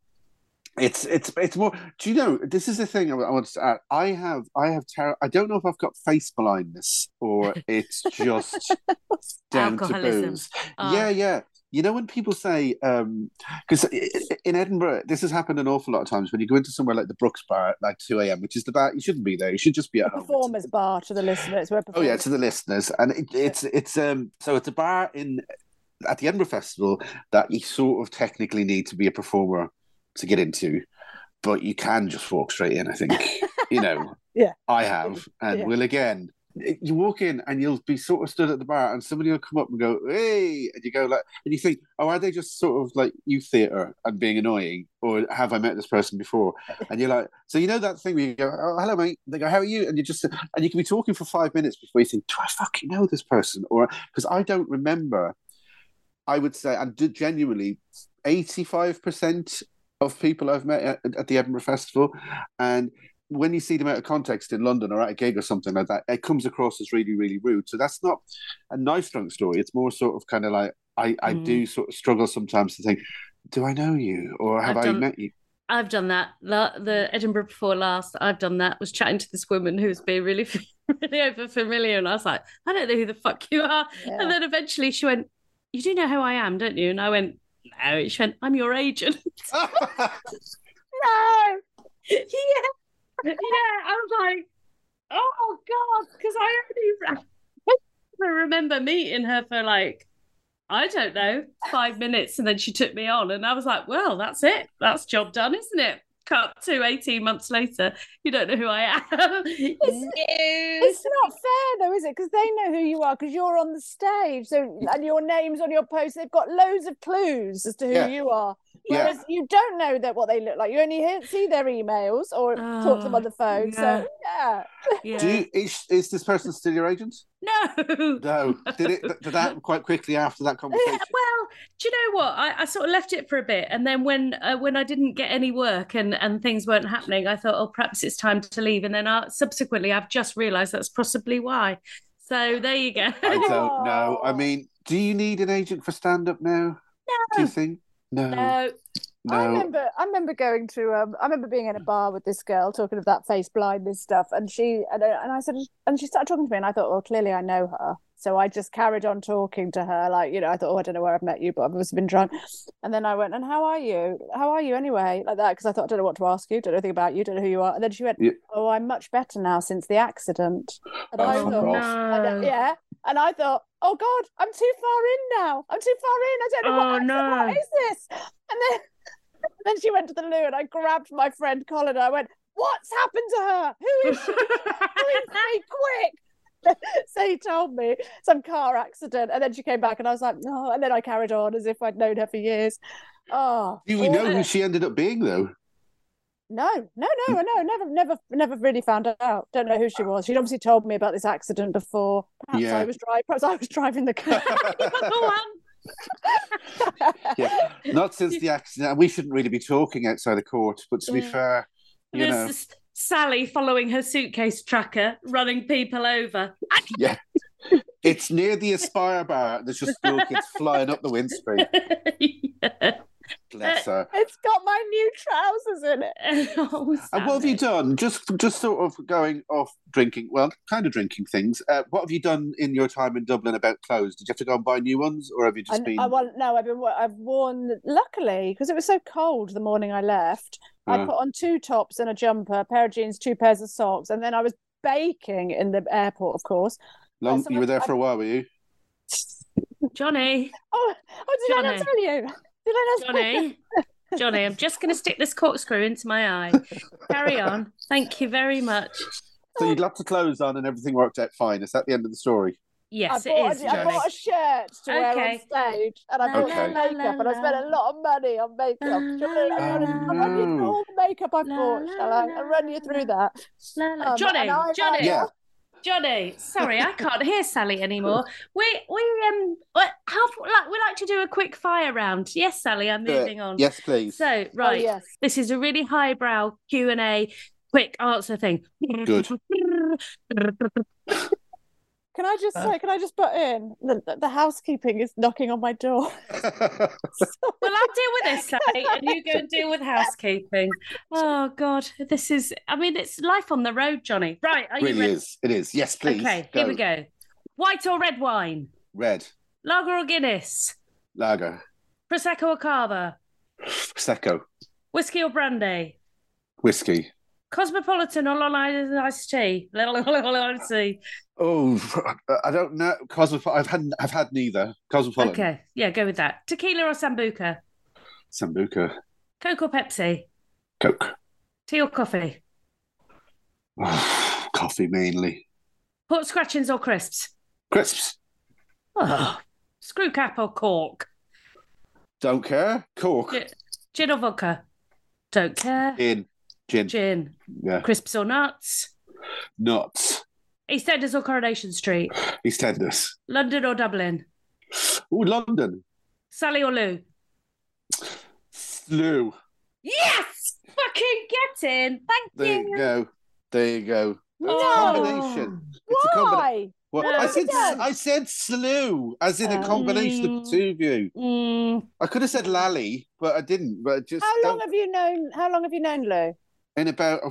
it's it's it's more. Do you know? This is the thing I, I want to add. I have I have terror. I don't know if I've got face blindness or it's just down to Alcoholism. booze. Oh. Yeah, yeah. You know when people say because in Edinburgh this has happened an awful lot of times when you go into somewhere like the Brooks Bar at like two a.m., which is the bar you shouldn't be there. You should just be at home. Performers bar to the listeners It's where Oh yeah, to the listeners, and it, it's it's um so it's a bar in at the Edinburgh Festival that you sort of technically need to be a performer to get into, but you can just walk straight in. I think you know. Yeah. I have, and Yeah. will again. you walk in and you'll be sort of stood at the bar and somebody will come up and go, hey, and you go like, and you think, oh, are they just sort of like you theatre and being annoying, or have I met this person before? And you're like, so you know that thing where you go, oh, hello, mate. They go, how are you? And you just, and you can be talking for five minutes before you think, do I fucking know this person? Or because I don't remember. I would say, and genuinely, eighty-five percent of people I've met at, at the Edinburgh Festival, and when you see them out of context in London or at a gig or something like that, it comes across as really, really rude. So that's not a nice drunk story. It's more sort of kind of like I, I mm. do sort of struggle sometimes to think, do I know you or have done, I met you? I've done that. The Edinburgh before last, I've done that. Was chatting to this woman who was being really, really over familiar, and I was like, I don't know who the fuck you are. Yeah. And then eventually she went, "You do know who I am, don't you?" And I went, "No." She went, "I'm your agent." no. yeah yeah, I was like, oh god, because I only I remember meeting her for like I don't know five minutes, and then she took me on, and I was like, well, that's it, that's job done, isn't it? Cut to 18 months later, you don't know who I am. it's, it's not fair though, is it? Because they know who you are because you're on the stage. So and your name's on your post. They've got loads of clues as to who yeah. you are. Whereas yeah. you don't know that what they look like. You only hear, see their emails or oh, talk to them on the phone. Yeah. So yeah. yeah. Do you is, is this person still your agent? No. No. Did it did that quite quickly after that conversation? well, do you know what? I, I sort of left it for a bit, and then when uh, when I didn't get any work and and things weren't happening, I thought, oh, perhaps it's time to leave. And then I, subsequently, I've just realised that's possibly why. So there you go. I don't know. I mean, do you need an agent for stand up now? No. Do you think? No. No. No. I remember I remember going to um I remember being in a bar with this girl talking of that face blindness stuff and she and, I, and I said and she started talking to me and I thought well clearly I know her so I just carried on talking to her like you know I thought oh I don't know where I've met you but I've obviously been drunk and then I went and how are you how are you anyway like that because I thought I don't know what to ask you don't know anything about you don't know who you are and then she went yeah. oh I'm much better now since the accident and oh, I thought no. yeah and I thought oh god I'm too far in now I'm too far in I don't know oh, what, no. what is this and then then she went to the loo and I grabbed my friend Colin and I went, What's happened to her? Who is she? Who is she? Quick. so he told me some car accident and then she came back and I was like, Oh, and then I carried on as if I'd known her for years. Oh. Do we know who she ended up being though? No, no, no, no, never, never, never really found out. Don't know who she was. She'd obviously told me about this accident before. Perhaps yeah. I was driving. Perhaps I was driving the car. yeah, not since the accident. We shouldn't really be talking outside the court, but to be mm. fair, you There's know, Sally following her suitcase tracker, running people over. yeah, it's near the Aspire bar. There's just school kids flying up the windscreen. yeah. Bless her. It's got my new trousers in it. oh, and what have you done? Just, just sort of going off drinking. Well, kind of drinking things. Uh, what have you done in your time in Dublin about clothes? Did you have to go and buy new ones, or have you just I, been? I want no. I've been. I've worn. Luckily, because it was so cold the morning I left, uh. I put on two tops and a jumper, a pair of jeans, two pairs of socks, and then I was baking in the airport, of course. Long, you were there for a while, were you? Johnny. Oh, oh did Johnny. I not tell you? Johnny, Johnny, I'm just going to stick this corkscrew into my eye. Carry on. Thank you very much. So you'd love to close on and everything worked out fine. Is that the end of the story? Yes, I bought, it is. I bought a shirt to okay. wear on stage, and I bought okay. makeup, and I spent a lot of money on makeup. I'll run you through all the makeup I bought. Shall I? I'll run you through that. Um, Johnny, Johnny, yeah. Johnny, sorry, I can't hear Sally anymore. We we um how like we like to do a quick fire round. Yes, Sally, I'm moving on. Yes, please. So right, oh, yes. this is a really highbrow Q and A quick answer thing. Good. Can I just uh, say, can I just put in the, the housekeeping is knocking on my door? well, I'll deal with this, Sally, and you go and deal with housekeeping. Oh God, this is. I mean, it's life on the road, Johnny. Right? Are it really ready? is. It is. Yes, please. Okay, go. here we go. White or red wine? Red. Lager or Guinness? Lager. Prosecco or cava? Prosecco. Whiskey or brandy? Whiskey. Cosmopolitan or Long Island iced tea? Little tea. Oh, I don't know. Cosmopolitan. I've had I've had neither. Cosmopolitan. Okay, yeah, go with that. Tequila or sambuca? Sambuca. Coke or Pepsi? Coke. Tea or coffee? coffee mainly. Pork scratchings or crisps? Crisps. Oh, screw cap or cork? Don't care. Cork. Gin, gin or vodka? Don't care. In. Gin. Gin. Yeah. Crisps or nuts? Nuts. EastEnders or Coronation Street? EastEnders. London or Dublin? Oh, London. Sally or Lou? Slew. Yes! Fucking get in. Thank There you. There you go. There you go. It's No. a combination. It's a combination. Why? No. I said Done. I said slew, as in a Um, combination of the two of you. Mm, I could have said lally, but I didn't. But I just How long don't- have you known? How long have you known Lou? in about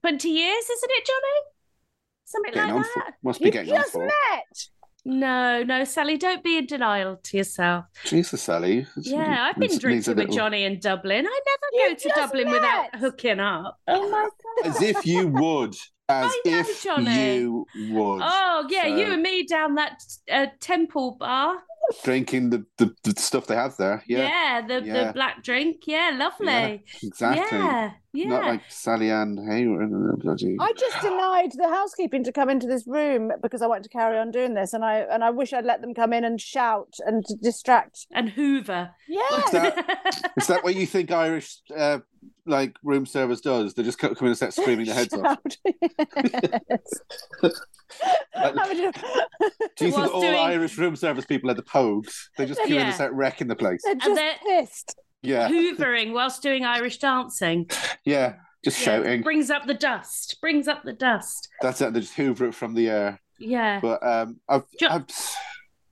20 years, isn't it, Johnny? Something getting on like for, that. must be You getting on just for. met. No, no, Sally, don't be in denial to yourself. Jesus, Sally. Yeah, I've been Needs- needs drinking with little- Johnny in Dublin. I You never go to just Dublin without hooking up. Oh my god! As if you would. As I know, if Johnny. you would. Oh, yeah, you and me down that uh, temple bar. Drinking the, the, the stuff they have there. Yeah, Yeah, the, Yeah. the black drink. Yeah, lovely. exactly. Yeah, yeah. Not like Sally Ann Hayward. Bloody. I just denied the housekeeping to come into this room because I wanted to carry on doing this, and I and I wish I'd let them come in and shout and distract. and Hoover. Yeah, that- Is that what you think Irish uh, like room service does? They just come in and start screaming their heads off. Shout. Yes. How Do you think all doing- Irish room service people are the pogues? They just come in Yeah. and start wrecking the place. They're just they're- pissed. Yeah, Hoovering whilst doing Irish dancing. yeah, just Yeah, shouting. Brings up the dust. Brings up the dust. That's it. They just hoover it from the air. Yeah. But um, I've, Jo- I've,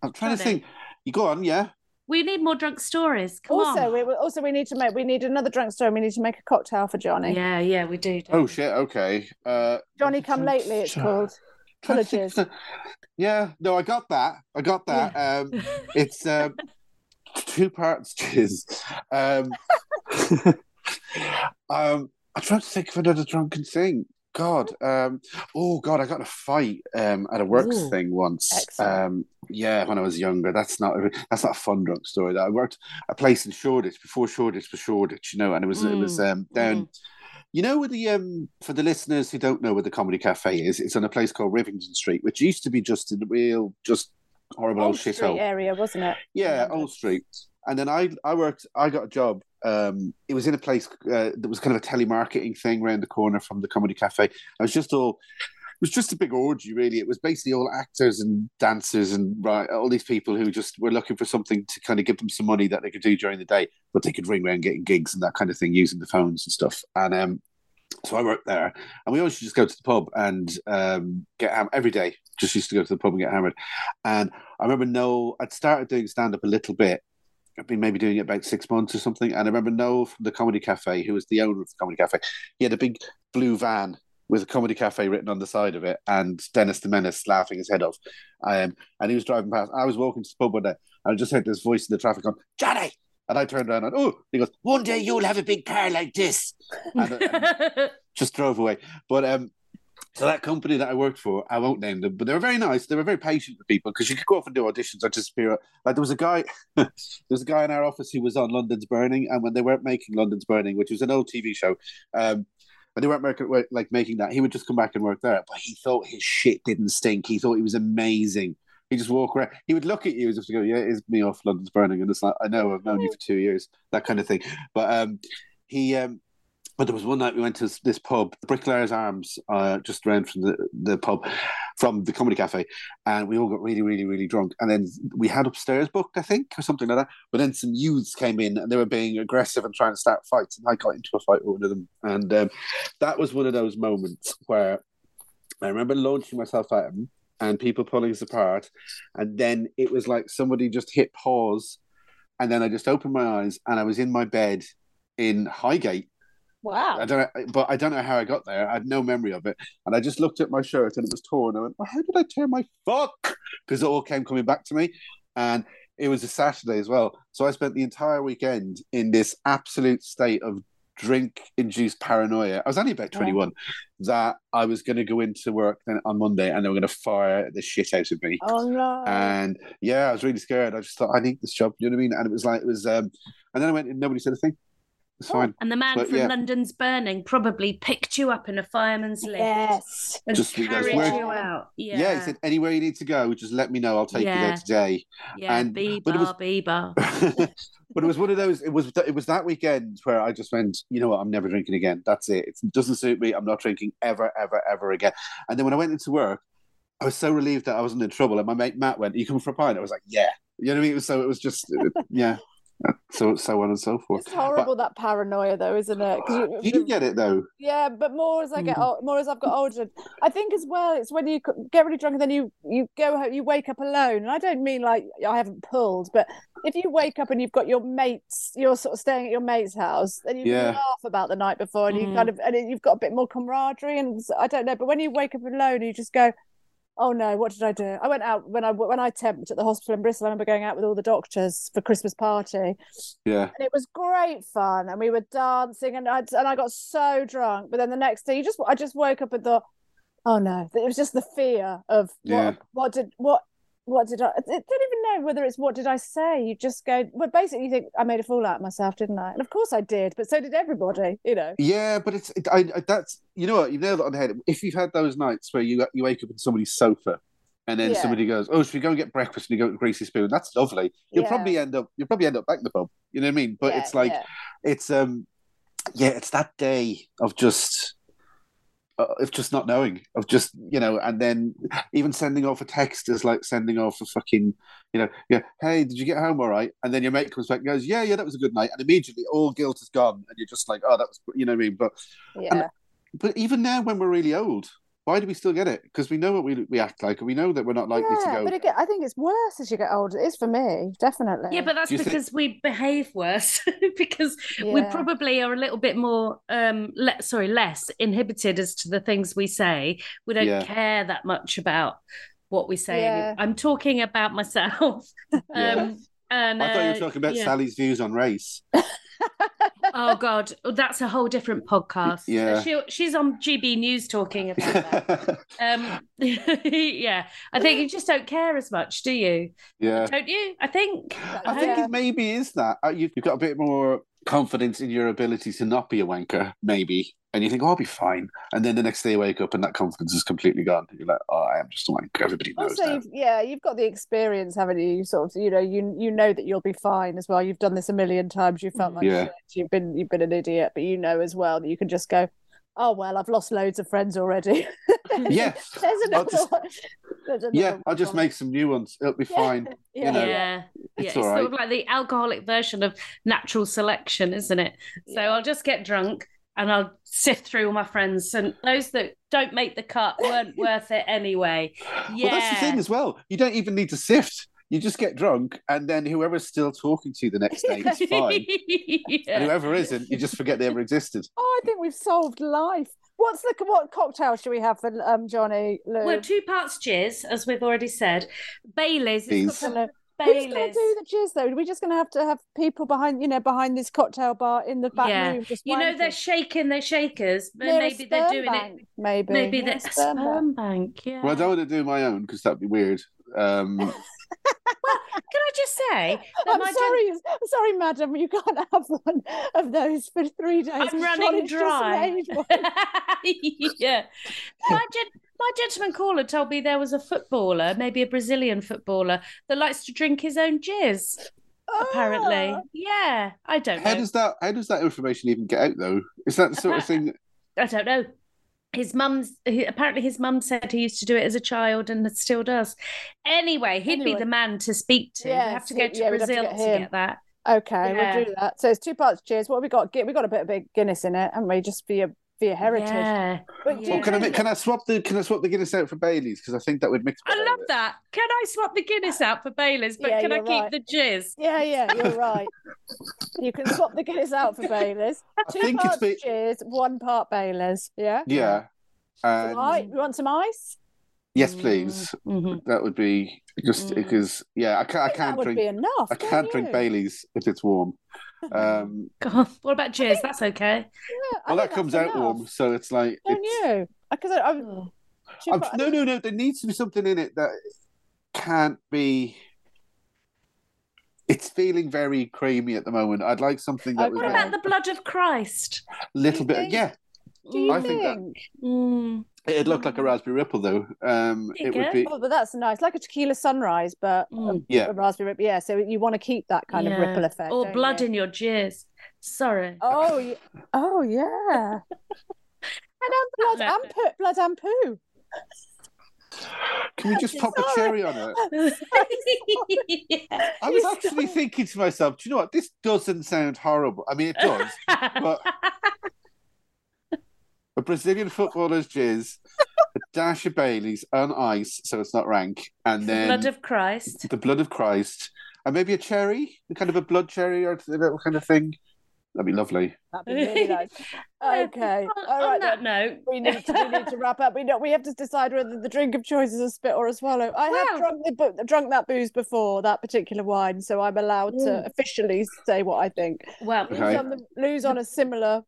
I'm trying to Johnny. think. You go on, yeah. We need more drunk stories. Come also, on. we also we need to make we need another drunk story. We need to make a cocktail for Johnny. Yeah, yeah, we do. don't Oh we? shit. Okay. Uh, Johnny come lately. It's called. trying Apologies. Yeah. No, I got that. I got that. Um, it's um, two parts jizz. Um, um, I'm trying to think of another drunken thing. God, um, oh God, I got in a fight um, at a works Ooh. thing once. Um, yeah, when I was younger. That's not that's not a fun drunk story. That I worked a place in Shoreditch before Shoreditch was Shoreditch, you know, and it was it was um, down. mm. You know, with the um, for the listeners who don't know where the comedy cafe is, it's on a place called Rivington Street, which used to be just a real, just horrible old Old shithole. area, wasn't it? Yeah, Old Street. And then I I worked I got a job. Um, it was in a place uh, that was kind of a telemarketing thing around the corner from the comedy cafe. I was just all it was just a big orgy, really. It was basically all actors and dancers and right, all these people who just were looking for something to kind of give them some money that they could do during the day, but they could ring around getting gigs and that kind of thing using the phones and stuff. And um, so I worked there, and we always just go to the pub and um, get hammered every day. Just used to go to the pub and get hammered. And I remember Noel. I'd started doing stand up a little bit. I've been maybe doing it about six months or something. And I remember Noel from the Comedy Cafe, who was the owner of the Comedy Cafe. He had a big blue van with a Comedy Cafe written on the side of it, and Dennis the Menace laughing his head off. Um, and he was driving past. I was walking to the pub one day, and I just heard this voice in the traffic on Johnny. And I turned around and oh, he goes, one day you'll have a big car like this. And, and just drove away. But um, so that company that I worked for, I won't name them, but they were very nice. They were very patient with people because you could go off and do auditions or disappear. Like there was a guy, there was a guy in our office who was on London's Burning, and when they weren't making London's Burning, which was an old TV show, um, and they weren't making, like making that, he would just come back and work there. But he thought his shit didn't stink. He thought he was amazing. He just walk around. He would look at you as if to go, "Yeah, it's me off London's Burning," and it's like, "I know, I've known you for two years," that kind of thing. But um, he um, but there was one night we went to this pub, Bricklayers Arms, uh, just around from the, the pub, from the comedy cafe, and we all got really, really, really drunk. And then we had upstairs booked, I think, or something like that. But then some youths came in and they were being aggressive and trying to start fights, and I got into a fight with one of them. And um, that was one of those moments where I remember launching myself at him and people pulling us apart, and then it was like somebody just hit pause, and then I just opened my eyes and I was in my bed in Highgate. Wow. I don't know, but I don't know how I got there. I had no memory of it, and I just looked at my shirt and it was torn. I went, well, "How did I tear my fuck?" Because it all came coming back to me, and it was a Saturday as well. So I spent the entire weekend in this absolute state of drink-induced paranoia. I was only about twenty-one. That I was going to go into work then on Monday, and they were going to fire the shit out of me. Oh no. And yeah, I was really scared. I just thought I need this job. You know what I mean? And it was like it was. um And then I went and nobody said a thing. It's fine. And the man But, from yeah. London's Burning probably picked you up in a fireman's lift Yes. and Just because carried we're- you out. Yeah, Yeah. he said anywhere you need to go, just let me know. I'll take you there today. yeah, and- B but it was- B bar. but it was one of those. It was it was that weekend where I just went. You know what? I'm never drinking again. That's it. It doesn't suit me. I'm not drinking ever, ever, ever again. And then when I went into work, I was so relieved that I wasn't in trouble. And my mate Matt went, "Are you coming for a pint?" I was like, "Yeah." You know what I mean? So it was just yeah. So so on and so forth. It's horrible that paranoia, though, isn't it? 'Cause you- But you get it though. Yeah, but more as I get Mm. old, more as I've got older, I think as well. It's when you get really drunk and then you you go home, you wake up alone. And I don't mean like I haven't pulled, but if you wake up and you've got your mates, you're sort of staying at your mate's house, then you Yeah. laugh about the night before, and you Mhm. kind of and it- you've got a bit more camaraderie. And I don't know, but when you wake up alone, you just go. Oh no! What did I do? I went out when I when I temped at the hospital in Bristol. I remember going out with all the doctors for Christmas party, Yeah. and it was great fun and we were dancing and I and I got so drunk but then the next day you just I just woke up and thought oh no it was just the fear of what Yeah. what did what what did I I don't even know whether it's what did I say you just go well basically you think I made a fool out of myself didn't I and of course I did but so did everybody you know Yeah, but it's it, I, I that's you know what you nailed it on the head. If you've had those nights where you you wake up in somebody's sofa, and then Yeah. somebody goes, "Oh, should we go and get breakfast?" and you go to Greasy Spoon. That's lovely. You'll Yeah. probably end up you'll probably end up back in the pub. You know what I mean? But Yeah, it's like it's um yeah, it's that day of just Uh, of just not knowing of just you know and then even sending off a text is like sending off a fucking you know yeah hey did you get home all right? And then your mate comes back and goes yeah yeah that was a good night. And immediately all guilt is gone. And you're just like oh that was you know what i mean? But yeah. but even now when we're really old why do we still get it because we know what we, we act like and we know that we're not likely yeah to go but again I think it's worse as you get older it is for me definitely Yeah, but that's Do you think- because we behave worse because we probably are a little bit more um le- sorry, less inhibited as to the things we say. We don't Yeah. care that much about what we say. Yeah. I'm talking about myself. Yeah. um and i thought you were uh, talking about yeah. sally's views on race Oh god, Oh, that's a whole different podcast. Yeah. She, she's on GB News talking about that. um yeah. I think you just don't care as much, do you? yeah Don't you? I think I think Yeah. it maybe is that Uh, you've, you've got a bit more confidence in your ability to not be a wanker, maybe, and you think, "Oh, I'll be fine," and then the next day you wake up and that confidence is completely gone. You're like, "Oh, I am just a wanker." Everybody knows also that. you've, yeah you've got the experience haven't you you sort of you know you you know that you'll be fine as well you've done this a million times you felt like Yeah. shit. you've been you've been an idiot but you know as well that you can just go oh well i've lost loads of friends already Yeah, there's I'll another just- one. There's yeah. another I'll just make some new ones. It'll be Yeah. fine. yeah, know, yeah, yeah. it's It's, sort of like the alcoholic version of natural selection, isn't it? So Yeah. I'll just get drunk and I'll sift through all my friends, and those that don't make the cut weren't worth it anyway. Yeah, Well, that's the thing as well. You don't even need to sift. You just get drunk, and then whoever's still talking to you the next day is fine. And whoever isn't, you just forget they ever existed. oh i think we've solved life what's the what cocktail should we have for um johnny Lou? Well, two parts jizz, as we've already said. Bailey's. It's Please. got Hello. some We're going to do the jizz though. We're just going to have to have people behind, you know, behind this cocktail bar in the back Yeah. room. Just You know, they're shaking their shakers, but Near maybe they're doing bank, it. Maybe, Maybe Near they're a a sperm bank. bank. Yeah. Well, I don't want to do my own because that'd be weird. Um, well, Can I just say that I'm my gen- sorry, I'm sorry, madam. You can't have one of those for three days. I'm running Johnny's just dry. made one. yeah. My, gen- my gentleman caller told me there was a footballer, maybe a Brazilian footballer, that likes to drink his own jizz, apparently. Ah. Yeah. I don't how know. does that how does that information even get out though? Is that the sort of thing? I don't know. His mum's he, apparently his mum said he used to do it as a child and it still does. Anyway, he'd be the man to speak to. we Yes, have to go he- to yeah, we'd have to Brazil get to get that. Okay, Yeah. we'll do that. So it's two parts. Cheers. What have we got? We got a bit of big Guinness in it, haven't we? Just for your for your heritage. Yeah. But do oh, Well, can I can I swap the can I swap the Guinness out for Bailey's because I think that would mix. I love it. that. Can I swap the Guinness out for Bailey's? But Yeah, can I you're keep the jizz? Yeah, yeah, you're right. You can swap the Guinness out for Bailey's. I Two think it's parts be- cheers, one part Bailey's. Yeah. Yeah. And Right. You want some ice? Yes, please. Mhm. That would be just Mm. because yeah, I can't I think that can't would drink be enough. I don't can't drink? Bailey's if it's warm. Um, God, what about jizz? That's okay. Yeah, well, that comes that's out warm, so it's like Don't it's, you? Because I, I'm, Oh. two I'm, no, no, no. There needs to be something in it that can't be. it's feeling very creamy at the moment. I'd like something that was What Okay. about the blood of Christ? a little bit. think- Yeah, Do you I think? think that- Mm. it'd look like a raspberry ripple though. Um, it would be. Oh, but that's nice, like a tequila sunrise, but Mm. a, Yeah. a raspberry ripple. Yeah, so you want to keep that kind of ripple effect. Or blood you? in your jizz. Sorry. Oh, yeah. oh yeah. and blood No. and poo. Blood and poo. Can we just pop a cherry on it? I was actually thinking to myself, do you know what? This doesn't sound horrible. I mean, it does. but a Brazilian footballer's jizz, a dash of Bailey's on ice, so it's not rank, and then blood of Christ. the blood of Christ, and maybe a cherry, kind of a blood cherry or a little kind of thing. That'd be lovely. That'd be really nice. Okay. On, All on that then. note, We need to we need to wrap up. We know we have to decide whether the drink of choice is a spit or a swallow. I Well- have drunk the bu- drunk that booze before that particular wine, so I'm allowed to Mm. officially say what I think. well, Lose on, the, lose on a similar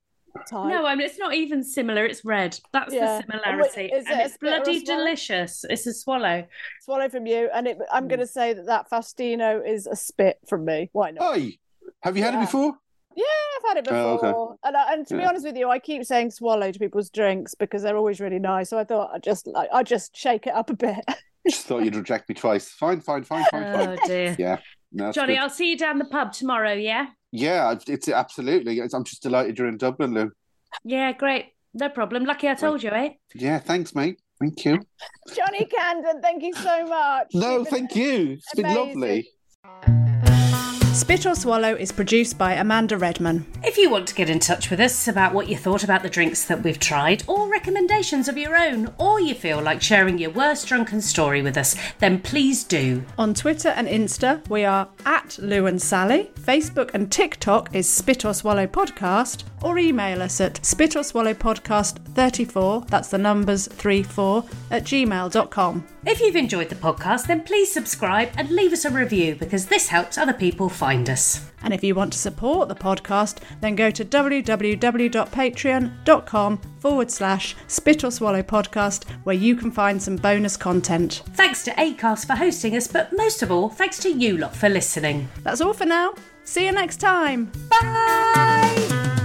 type. no, I mean it's not even similar. It's red. That's Yeah. the similarity, Is and a it's spit or a bloody delicious. It's a swallow. swallow from you, and it, I'm Mm. going to say that that Faustino is a spit from me. Why not? Oi, have you had Yeah. it before? Yeah, I've had it Oh, before, okay. and I, and to be honest with you, I keep saying swallow to people's drinks because they're always really nice. So I thought I'd just like I just shake it up a bit. Just thought you'd reject me twice. Fine, fine, fine, fine, fine. Oh dear. Yeah, no, Johnny, good. I'll see you down the pub tomorrow. Yeah. Yeah, it's absolutely. I'm just delighted you're in Dublin, Lou. Yeah, great. No problem. Lucky I told you, eh? Yeah, thanks, mate. Thank you. Johnny Candon, thank you so much. No, thank you. It's been lovely. Spit or Swallow is produced by Amanda Redman. If you want to get in touch with us about what you thought about the drinks that we've tried, or recommendations of your own, or you feel like sharing your worst drunken story with us, then please do. On Twitter and Insta, we are at Lou and Sally. Facebook and TikTok is Spit or Swallow Podcast, or email us at spit or swallow podcast 34, that's the numbers 34, at gmail.com. If you've enjoyed the podcast, then please subscribe and leave us a review because this helps other people find us. And if you want to support the podcast, then go to www.patreon.com forward slash spit or swallow podcast, where you can find some bonus content. Thanks to ACAST for hosting us, but most of all, thanks to you lot for listening. That's all for now. See you next time. Bye!